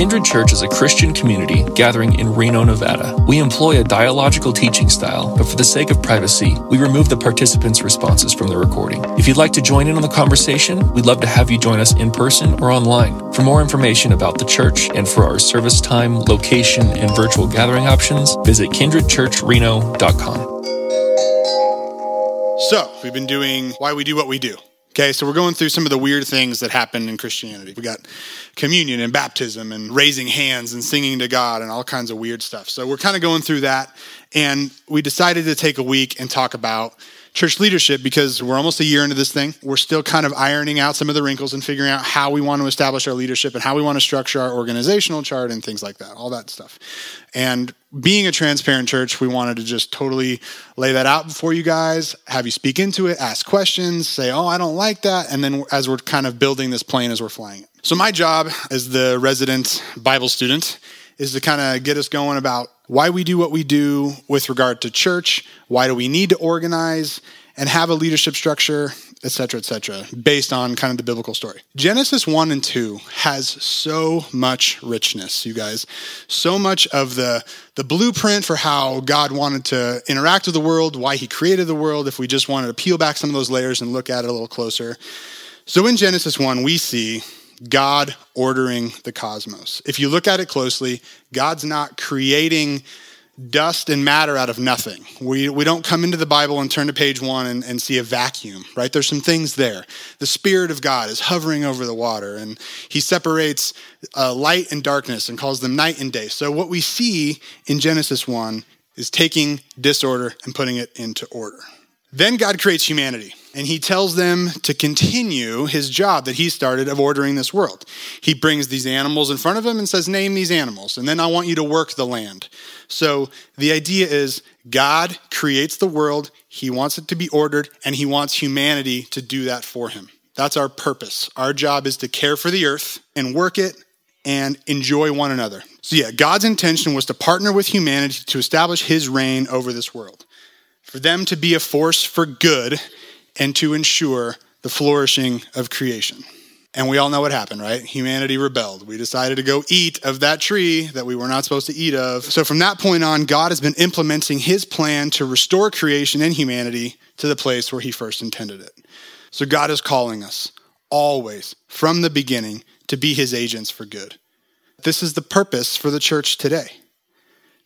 Kindred Church is a Christian community gathering in Reno, Nevada. We employ a dialogical teaching style, but for the sake of privacy, we remove the participants' responses from the recording. If you'd like to join in on the conversation, we'd love to have you join us in person or online. For more information about the church and for our service time, location, and virtual gathering options, visit kindredchurchreno.com. So, we've been doing why we do what we do. Okay, so we're going through some of the weird things that happen in Christianity. We got communion and baptism and raising hands and singing to God and all kinds of weird stuff. So we're kind of going through that. And we decided to take a week and talk about church leadership because we're almost a year into this thing. We're still kind of ironing out some of the wrinkles and figuring out how we want to establish our leadership and how we want to structure our organizational chart and things like that, all that stuff. And being a transparent church, we wanted to just totally lay that out before you guys, have you speak into it, ask questions, say, oh, I don't like that. And then as we're kind of building this plane as we're flying it. So, my job as the resident Bible student is to kind of get us going about why we do what we do with regard to church, why do we need to organize and have a leadership structure, et cetera, et cetera, based on kind of the biblical story. Genesis 1 and 2 has so much richness, you guys. So much of the, the blueprint for how God wanted to interact with the world, why he created the world, if we just wanted to peel back some of those layers and look at it a little closer. So in Genesis 1, we see God ordering the cosmos. If you look at it closely, God's not creating dust and matter out of nothing. We, we don't come into the Bible and turn to page one and, and see a vacuum, right? There's some things there. The Spirit of God is hovering over the water, and He separates uh, light and darkness and calls them night and day. So, what we see in Genesis 1 is taking disorder and putting it into order. Then God creates humanity and he tells them to continue his job that he started of ordering this world. He brings these animals in front of him and says, Name these animals, and then I want you to work the land. So the idea is God creates the world, he wants it to be ordered, and he wants humanity to do that for him. That's our purpose. Our job is to care for the earth and work it and enjoy one another. So, yeah, God's intention was to partner with humanity to establish his reign over this world, for them to be a force for good and to ensure the flourishing of creation. And we all know what happened, right? Humanity rebelled. We decided to go eat of that tree that we were not supposed to eat of. So from that point on, God has been implementing his plan to restore creation and humanity to the place where he first intended it. So God is calling us always from the beginning to be his agents for good. This is the purpose for the church today.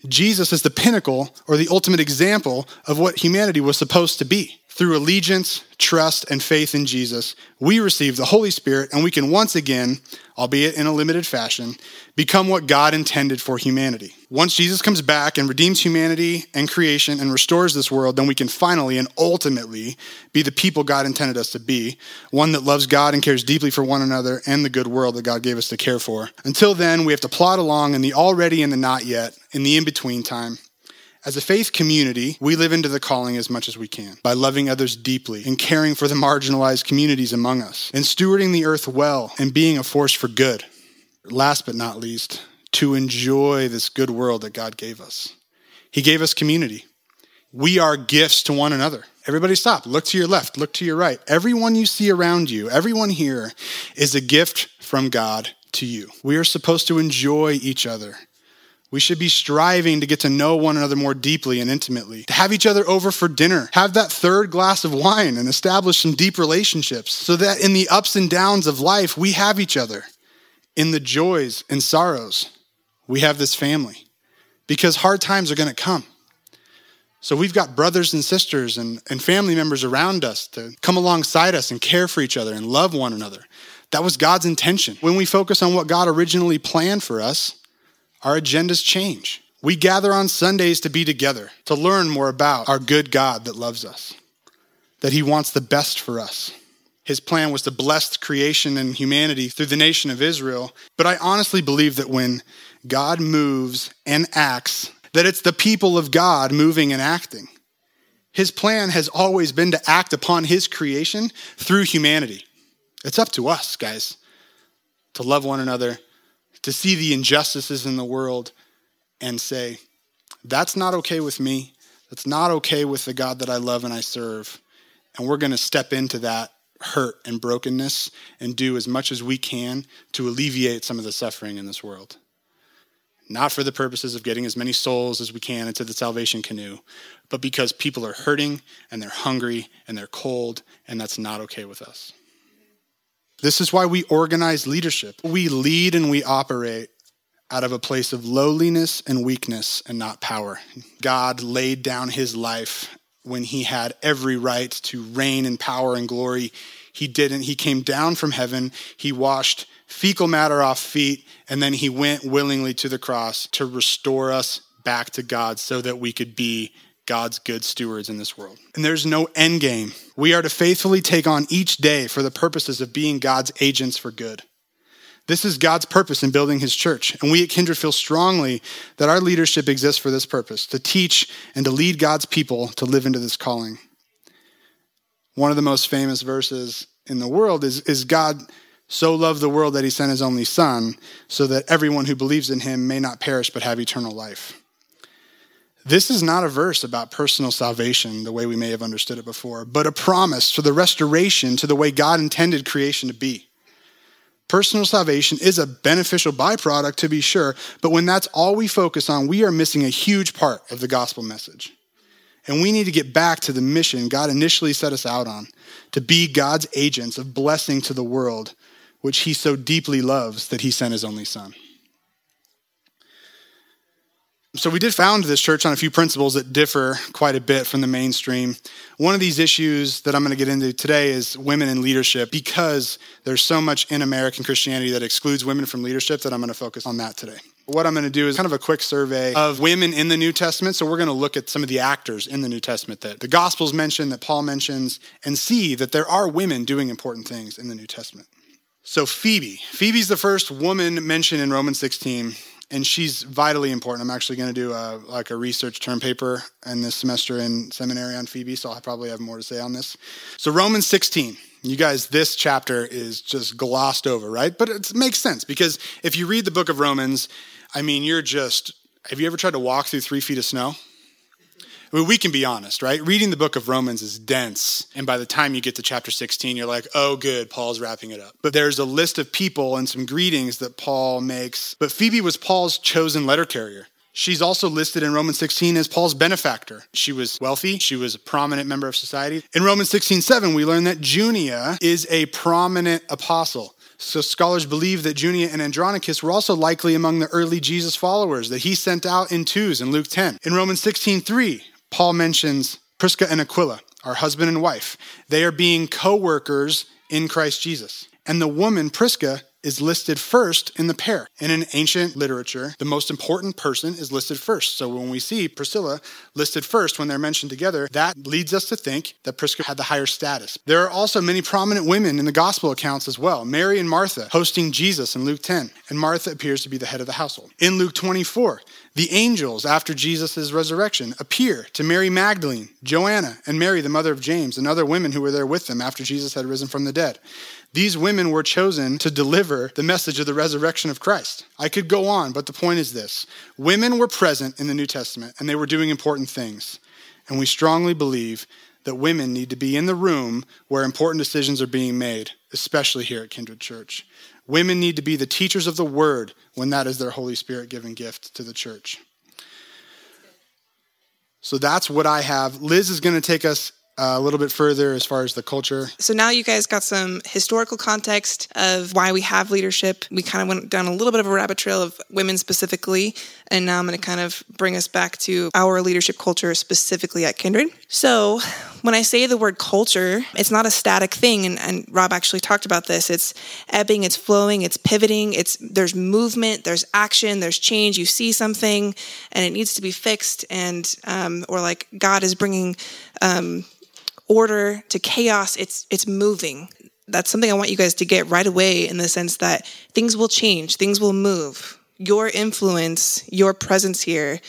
Jesus is the pinnacle or the ultimate example of what humanity was supposed to be. Through allegiance, trust, and faith in Jesus, we receive the Holy Spirit and we can once again, albeit in a limited fashion, become what God intended for humanity. Once Jesus comes back and redeems humanity and creation and restores this world, then we can finally and ultimately be the people God intended us to be, one that loves God and cares deeply for one another and the good world that God gave us to care for. Until then, we have to plod along in the already and the not yet, in the in between time as a faith community, we live into the calling as much as we can by loving others deeply and caring for the marginalized communities among us and stewarding the earth well and being a force for good. Last but not least, to enjoy this good world that God gave us. He gave us community. We are gifts to one another. Everybody stop. Look to your left. Look to your right. Everyone you see around you, everyone here is a gift from God to you. We are supposed to enjoy each other we should be striving to get to know one another more deeply and intimately, to have each other over for dinner, have that third glass of wine, and establish some deep relationships so that in the ups and downs of life, we have each other. In the joys and sorrows, we have this family because hard times are going to come. So we've got brothers and sisters and, and family members around us to come alongside us and care for each other and love one another. That was God's intention. When we focus on what God originally planned for us, our agendas change. We gather on Sundays to be together, to learn more about our good God that loves us, that He wants the best for us. His plan was to bless creation and humanity through the nation of Israel. But I honestly believe that when God moves and acts, that it's the people of God moving and acting. His plan has always been to act upon his creation through humanity. It's up to us, guys, to love one another to see the injustices in the world and say, that's not okay with me. That's not okay with the God that I love and I serve. And we're going to step into that hurt and brokenness and do as much as we can to alleviate some of the suffering in this world. not for the purposes of getting as many souls as we can into the salvation canoe, but because people are hurting and they're hungry and they're cold, and that's not okay with us. This is why we organize leadership. We lead and we operate out of a place of lowliness and weakness and not power. God laid down his life when he had every right to reign in power and glory. He didn't. He came down from heaven. He washed fecal matter off feet, and then he went willingly to the cross to restore us back to God so that we could be God's good stewards in this world. And there's no end game. We are to faithfully take on each day for the purposes of being God's agents for good. This is God's purpose in building his church. And we at Kindred feel strongly that our leadership exists for this purpose to teach and to lead God's people to live into this calling. One of the most famous verses in the world is, is God so loved the world that he sent his only Son, so that everyone who believes in him may not perish but have eternal life. This is not a verse about personal salvation the way we may have understood it before, but a promise for the restoration to the way God intended creation to be. Personal salvation is a beneficial byproduct, to be sure, but when that's all we focus on, we are missing a huge part of the gospel message. And we need to get back to the mission God initially set us out on to be God's agents of blessing to the world which he so deeply loves that he sent his only son. So, we did found this church on a few principles that differ quite a bit from the mainstream. One of these issues that I'm going to get into today is women in leadership because there's so much in American Christianity that excludes women from leadership that I'm going to focus on that today. What I'm going to do is kind of a quick survey of women in the New Testament. So, we're going to look at some of the actors in the New Testament that the Gospels mention, that Paul mentions, and see that there are women doing important things in the New Testament. So Phoebe, Phoebe's the first woman mentioned in Romans 16, and she's vitally important. I'm actually going to do a, like a research term paper in this semester in seminary on Phoebe, so I'll probably have more to say on this. So Romans 16, you guys, this chapter is just glossed over, right? But it makes sense because if you read the book of Romans, I mean, you're just. Have you ever tried to walk through three feet of snow? Mean, we can be honest, right? Reading the book of Romans is dense. And by the time you get to chapter 16, you're like, oh, good, Paul's wrapping it up. But there's a list of people and some greetings that Paul makes. But Phoebe was Paul's chosen letter carrier. She's also listed in Romans 16 as Paul's benefactor. She was wealthy, she was a prominent member of society. In Romans 16 7, we learn that Junia is a prominent apostle. So scholars believe that Junia and Andronicus were also likely among the early Jesus followers that he sent out in twos in Luke 10. In Romans 16 3, Paul mentions Prisca and Aquila, our husband and wife. They are being co workers in Christ Jesus. And the woman, Prisca, is listed first in the pair. And in ancient literature, the most important person is listed first. So when we see Priscilla listed first when they're mentioned together, that leads us to think that Prisca had the higher status. There are also many prominent women in the gospel accounts as well. Mary and Martha hosting Jesus in Luke 10, and Martha appears to be the head of the household. In Luke 24, the angels, after Jesus' resurrection, appear to Mary Magdalene, Joanna, and Mary, the mother of James, and other women who were there with them after Jesus had risen from the dead. These women were chosen to deliver the message of the resurrection of Christ. I could go on, but the point is this women were present in the New Testament, and they were doing important things. And we strongly believe that women need to be in the room where important decisions are being made, especially here at Kindred Church. Women need to be the teachers of the word when that is their Holy Spirit given gift to the church. So that's what I have. Liz is going to take us uh, a little bit further as far as the culture. So now you guys got some historical context of why we have leadership. We kind of went down a little bit of a rabbit trail of women specifically, and now I'm going to kind of bring us back to our leadership culture specifically at Kindred. So when I say the word culture, it's not a static thing, and, and Rob actually talked about this. It's ebbing, it's flowing, it's pivoting. It's there's movement, there's action, there's change. You see something, and it needs to be fixed, and um, or like God is bringing. Um, order to chaos it's it's moving that's something i want you guys to get right away in the sense that things will change things will move your influence your presence here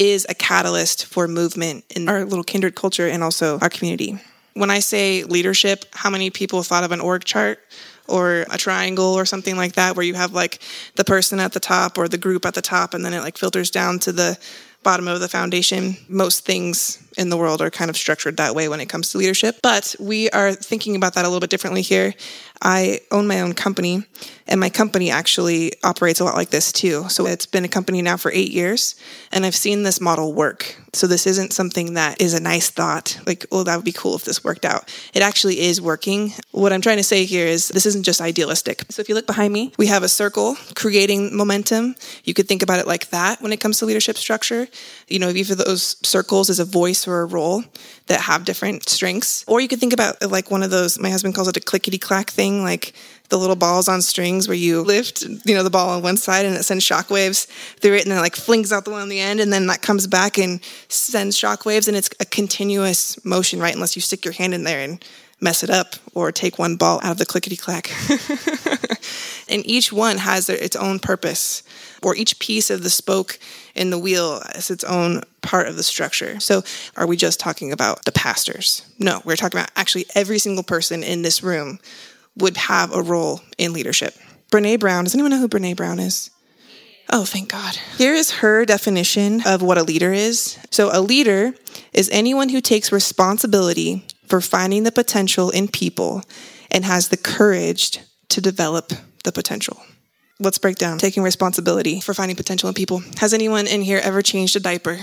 is a catalyst for movement in our little kindred culture and also our community. When i say leadership how many people thought of an org chart or a triangle or something like that where you have like the person at the top or the group at the top and then it like filters down to the bottom of the foundation? Most things in the world are kind of structured that way when it comes to leadership. But we are thinking about that a little bit differently here. I own my own company, and my company actually operates a lot like this too. So it's been a company now for eight years, and I've seen this model work. So this isn't something that is a nice thought, like, oh, that would be cool if this worked out. It actually is working. What I'm trying to say here is this isn't just idealistic. So if you look behind me, we have a circle creating momentum. You could think about it like that when it comes to leadership structure. You know, each of those circles is a voice or a role that have different strengths. Or you could think about like one of those, my husband calls it a clickety clack thing, like the little balls on strings where you lift, you know, the ball on one side and it sends shockwaves through it and then it like flings out the one on the end and then that comes back and sends shockwaves and it's a continuous motion, right? Unless you stick your hand in there and mess it up or take one ball out of the clickety clack. and each one has their, its own purpose or each piece of the spoke in the wheel as its own part of the structure. So, are we just talking about the pastors? No, we're talking about actually every single person in this room would have a role in leadership. Brene Brown, does anyone know who Brene Brown is? Oh, thank God. Here is her definition of what a leader is. So, a leader is anyone who takes responsibility for finding the potential in people and has the courage to develop the potential. Let's break down taking responsibility for finding potential in people. Has anyone in here ever changed a diaper?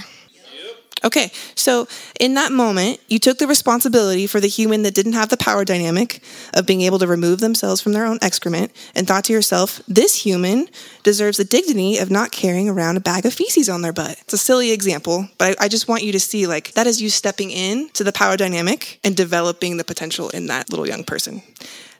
Okay, so in that moment, you took the responsibility for the human that didn't have the power dynamic of being able to remove themselves from their own excrement and thought to yourself, this human deserves the dignity of not carrying around a bag of feces on their butt. It's a silly example, but I, I just want you to see like that is you stepping in to the power dynamic and developing the potential in that little young person.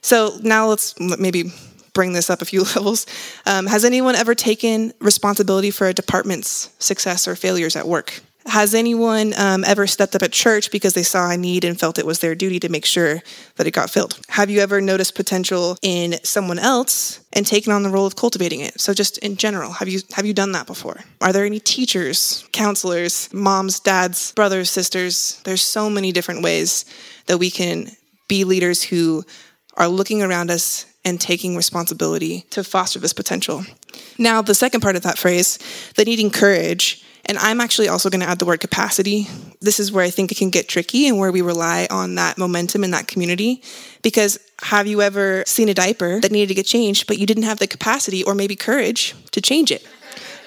So now let's maybe bring this up a few levels. Um, has anyone ever taken responsibility for a department's success or failures at work? Has anyone um, ever stepped up at church because they saw a need and felt it was their duty to make sure that it got filled? Have you ever noticed potential in someone else and taken on the role of cultivating it? So just in general, have you have you done that before? Are there any teachers, counselors, moms, dads, brothers, sisters? There's so many different ways that we can be leaders who are looking around us and taking responsibility to foster this potential. Now, the second part of that phrase, the needing courage, and I'm actually also going to add the word capacity. This is where I think it can get tricky and where we rely on that momentum in that community. Because have you ever seen a diaper that needed to get changed, but you didn't have the capacity or maybe courage to change it?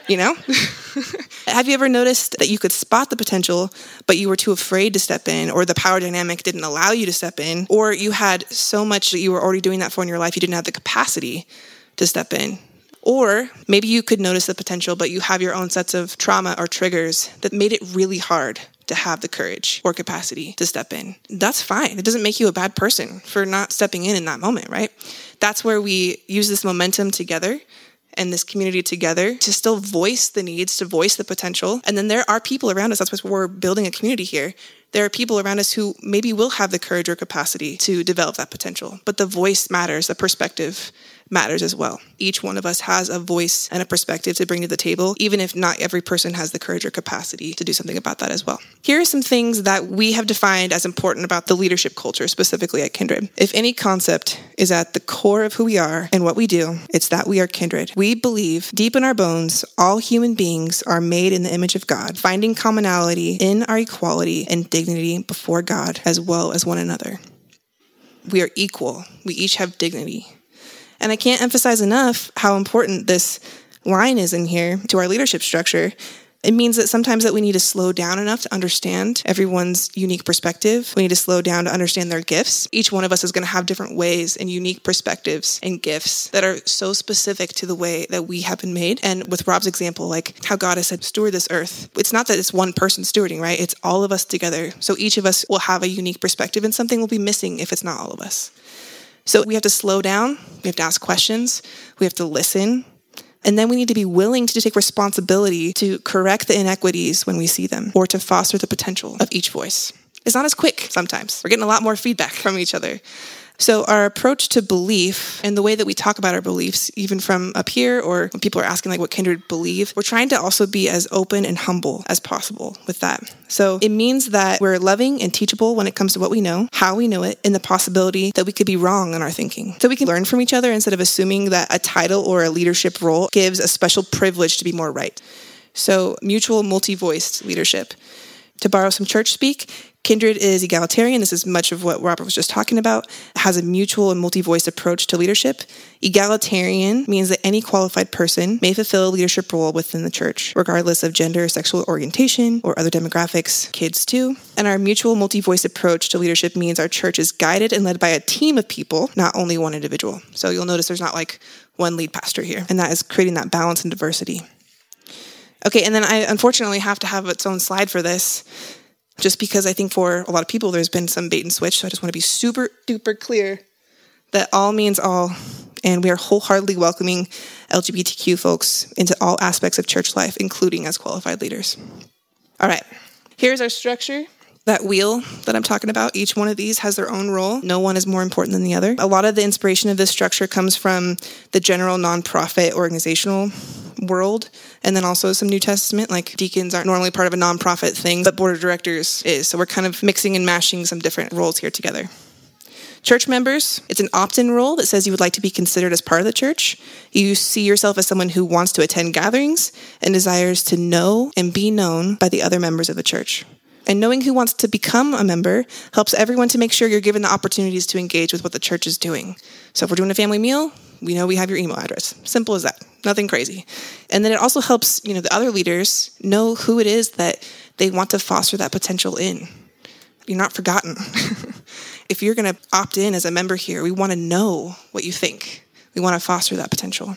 You know? have you ever noticed that you could spot the potential, but you were too afraid to step in, or the power dynamic didn't allow you to step in, or you had so much that you were already doing that for in your life, you didn't have the capacity to step in? Or maybe you could notice the potential, but you have your own sets of trauma or triggers that made it really hard to have the courage or capacity to step in. That's fine. It doesn't make you a bad person for not stepping in in that moment, right? That's where we use this momentum together and this community together to still voice the needs, to voice the potential. And then there are people around us. That's why we're building a community here. There are people around us who maybe will have the courage or capacity to develop that potential. But the voice matters, the perspective matters as well. Each one of us has a voice and a perspective to bring to the table, even if not every person has the courage or capacity to do something about that as well. Here are some things that we have defined as important about the leadership culture, specifically at Kindred. If any concept is at the core of who we are and what we do, it's that we are kindred. We believe deep in our bones, all human beings are made in the image of God, finding commonality in our equality and dignity before God as well as one another. We are equal. We each have dignity. And I can't emphasize enough how important this line is in here to our leadership structure. It means that sometimes that we need to slow down enough to understand everyone's unique perspective. We need to slow down to understand their gifts. Each one of us is going to have different ways and unique perspectives and gifts that are so specific to the way that we have been made. And with Rob's example, like how God has said, steward this earth. It's not that it's one person stewarding, right? It's all of us together. So each of us will have a unique perspective and something will be missing if it's not all of us. So we have to slow down, we have to ask questions, we have to listen, and then we need to be willing to take responsibility to correct the inequities when we see them or to foster the potential of each voice. It's not as quick sometimes. We're getting a lot more feedback from each other. So, our approach to belief and the way that we talk about our beliefs, even from up here or when people are asking, like, what kindred believe, we're trying to also be as open and humble as possible with that. So, it means that we're loving and teachable when it comes to what we know, how we know it, and the possibility that we could be wrong in our thinking. So, we can learn from each other instead of assuming that a title or a leadership role gives a special privilege to be more right. So, mutual multi voiced leadership. To borrow some church speak, Kindred is egalitarian. This is much of what Robert was just talking about. It has a mutual and multi voice approach to leadership. Egalitarian means that any qualified person may fulfill a leadership role within the church, regardless of gender, sexual orientation, or other demographics, kids too. And our mutual multi voice approach to leadership means our church is guided and led by a team of people, not only one individual. So you'll notice there's not like one lead pastor here, and that is creating that balance and diversity. Okay, and then I unfortunately have to have its own slide for this just because I think for a lot of people there's been some bait and switch. So I just want to be super duper clear that all means all, and we are wholeheartedly welcoming LGBTQ folks into all aspects of church life, including as qualified leaders. All right, here's our structure. That wheel that I'm talking about, each one of these has their own role. No one is more important than the other. A lot of the inspiration of this structure comes from the general nonprofit organizational world and then also some New Testament. Like deacons aren't normally part of a nonprofit thing, but board of directors is. So we're kind of mixing and mashing some different roles here together. Church members, it's an opt in role that says you would like to be considered as part of the church. You see yourself as someone who wants to attend gatherings and desires to know and be known by the other members of the church. And knowing who wants to become a member helps everyone to make sure you're given the opportunities to engage with what the church is doing. So if we're doing a family meal, we know we have your email address. Simple as that. Nothing crazy. And then it also helps, you know, the other leaders know who it is that they want to foster that potential in. You're not forgotten. if you're going to opt in as a member here, we want to know what you think. We want to foster that potential.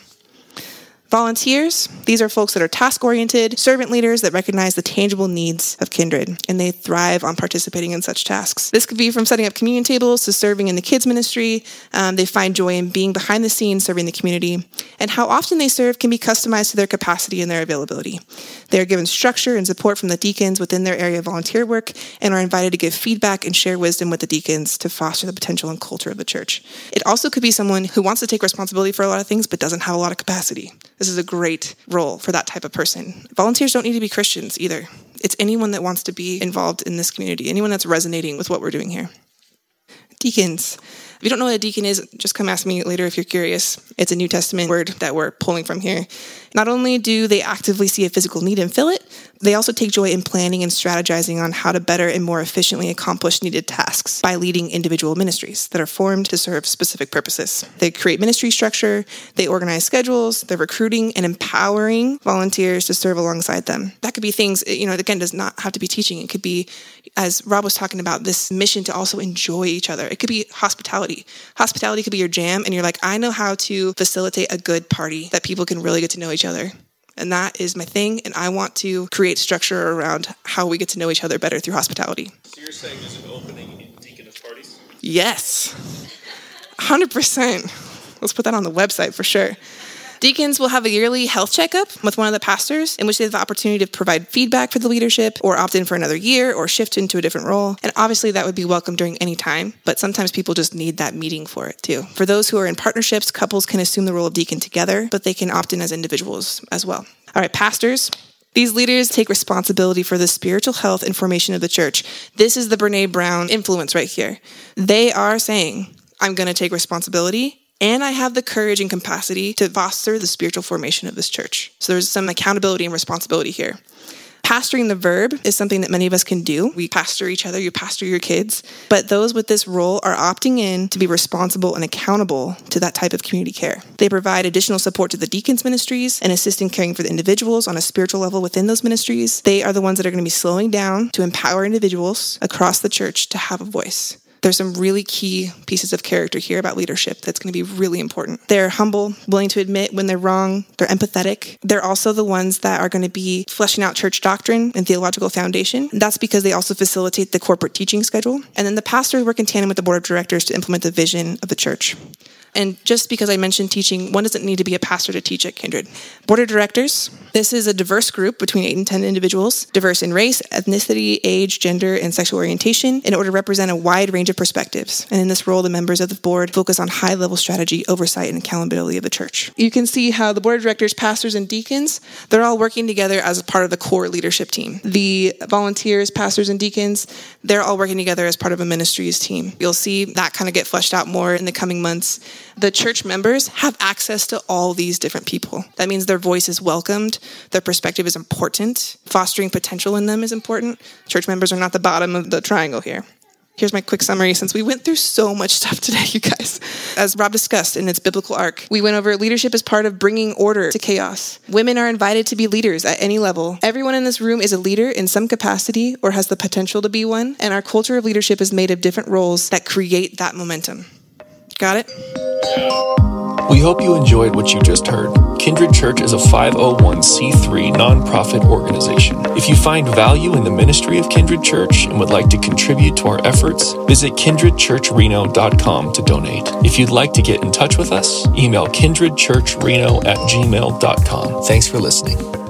Volunteers, these are folks that are task oriented, servant leaders that recognize the tangible needs of kindred, and they thrive on participating in such tasks. This could be from setting up communion tables to serving in the kids' ministry. Um, they find joy in being behind the scenes, serving the community, and how often they serve can be customized to their capacity and their availability. They are given structure and support from the deacons within their area of volunteer work and are invited to give feedback and share wisdom with the deacons to foster the potential and culture of the church. It also could be someone who wants to take responsibility for a lot of things but doesn't have a lot of capacity. This is a great role for that type of person. Volunteers don't need to be Christians either. It's anyone that wants to be involved in this community, anyone that's resonating with what we're doing here. Deacons. If you don't know what a deacon is, just come ask me later if you're curious. It's a New Testament word that we're pulling from here. Not only do they actively see a physical need and fill it, they also take joy in planning and strategizing on how to better and more efficiently accomplish needed tasks by leading individual ministries that are formed to serve specific purposes. They create ministry structure, they organize schedules, they're recruiting and empowering volunteers to serve alongside them. That could be things, eh, you know, again, does not have to be teaching. It could be, as Rob was talking about, this mission to also enjoy each other. It could be hospitality. Hospitality could be your jam, and you're like, I know how to facilitate a good party that people can really get to know each other. And that is my thing. And I want to create structure around how we get to know each other better through hospitality. So you're saying there's an opening in deaconess parties? Yes, 100%. Let's put that on the website for sure. Deacons will have a yearly health checkup with one of the pastors in which they have the opportunity to provide feedback for the leadership or opt in for another year or shift into a different role. And obviously, that would be welcome during any time, but sometimes people just need that meeting for it too. For those who are in partnerships, couples can assume the role of deacon together, but they can opt in as individuals as well. All right, pastors, these leaders take responsibility for the spiritual health and formation of the church. This is the Brene Brown influence right here. They are saying, I'm going to take responsibility and I have the courage and capacity to foster the spiritual formation of this church. So there's some accountability and responsibility here. Pastoring the verb is something that many of us can do. We pastor each other, you pastor your kids. But those with this role are opting in to be responsible and accountable to that type of community care. They provide additional support to the deacons' ministries and assist in caring for the individuals on a spiritual level within those ministries. They are the ones that are going to be slowing down to empower individuals across the church to have a voice there's some really key pieces of character here about leadership that's going to be really important. They're humble, willing to admit when they're wrong, they're empathetic. They're also the ones that are going to be fleshing out church doctrine and theological foundation. That's because they also facilitate the corporate teaching schedule. And then the pastors work in tandem with the board of directors to implement the vision of the church. And just because I mentioned teaching, one doesn't need to be a pastor to teach at Kindred. Board of directors, this is a diverse group between 8 and 10 individuals, diverse in race, ethnicity, age, gender, and sexual orientation, in order to represent a wide range of perspectives. And in this role, the members of the board focus on high level strategy, oversight, and accountability of the church. You can see how the board of directors, pastors, and deacons, they're all working together as part of the core leadership team. The volunteers, pastors, and deacons, they're all working together as part of a ministries team. You'll see that kind of get fleshed out more in the coming months the church members have access to all these different people. That means their voice is welcomed, their perspective is important, fostering potential in them is important. Church members are not the bottom of the triangle here. Here's my quick summary since we went through so much stuff today, you guys. As Rob discussed in its biblical arc, we went over leadership as part of bringing order to chaos. Women are invited to be leaders at any level. Everyone in this room is a leader in some capacity or has the potential to be one, and our culture of leadership is made of different roles that create that momentum. Got it? We hope you enjoyed what you just heard. Kindred Church is a 501c3 nonprofit organization. If you find value in the ministry of Kindred Church and would like to contribute to our efforts, visit kindredchurchreno.com to donate. If you'd like to get in touch with us, email kindredchurchreno at gmail.com. Thanks for listening.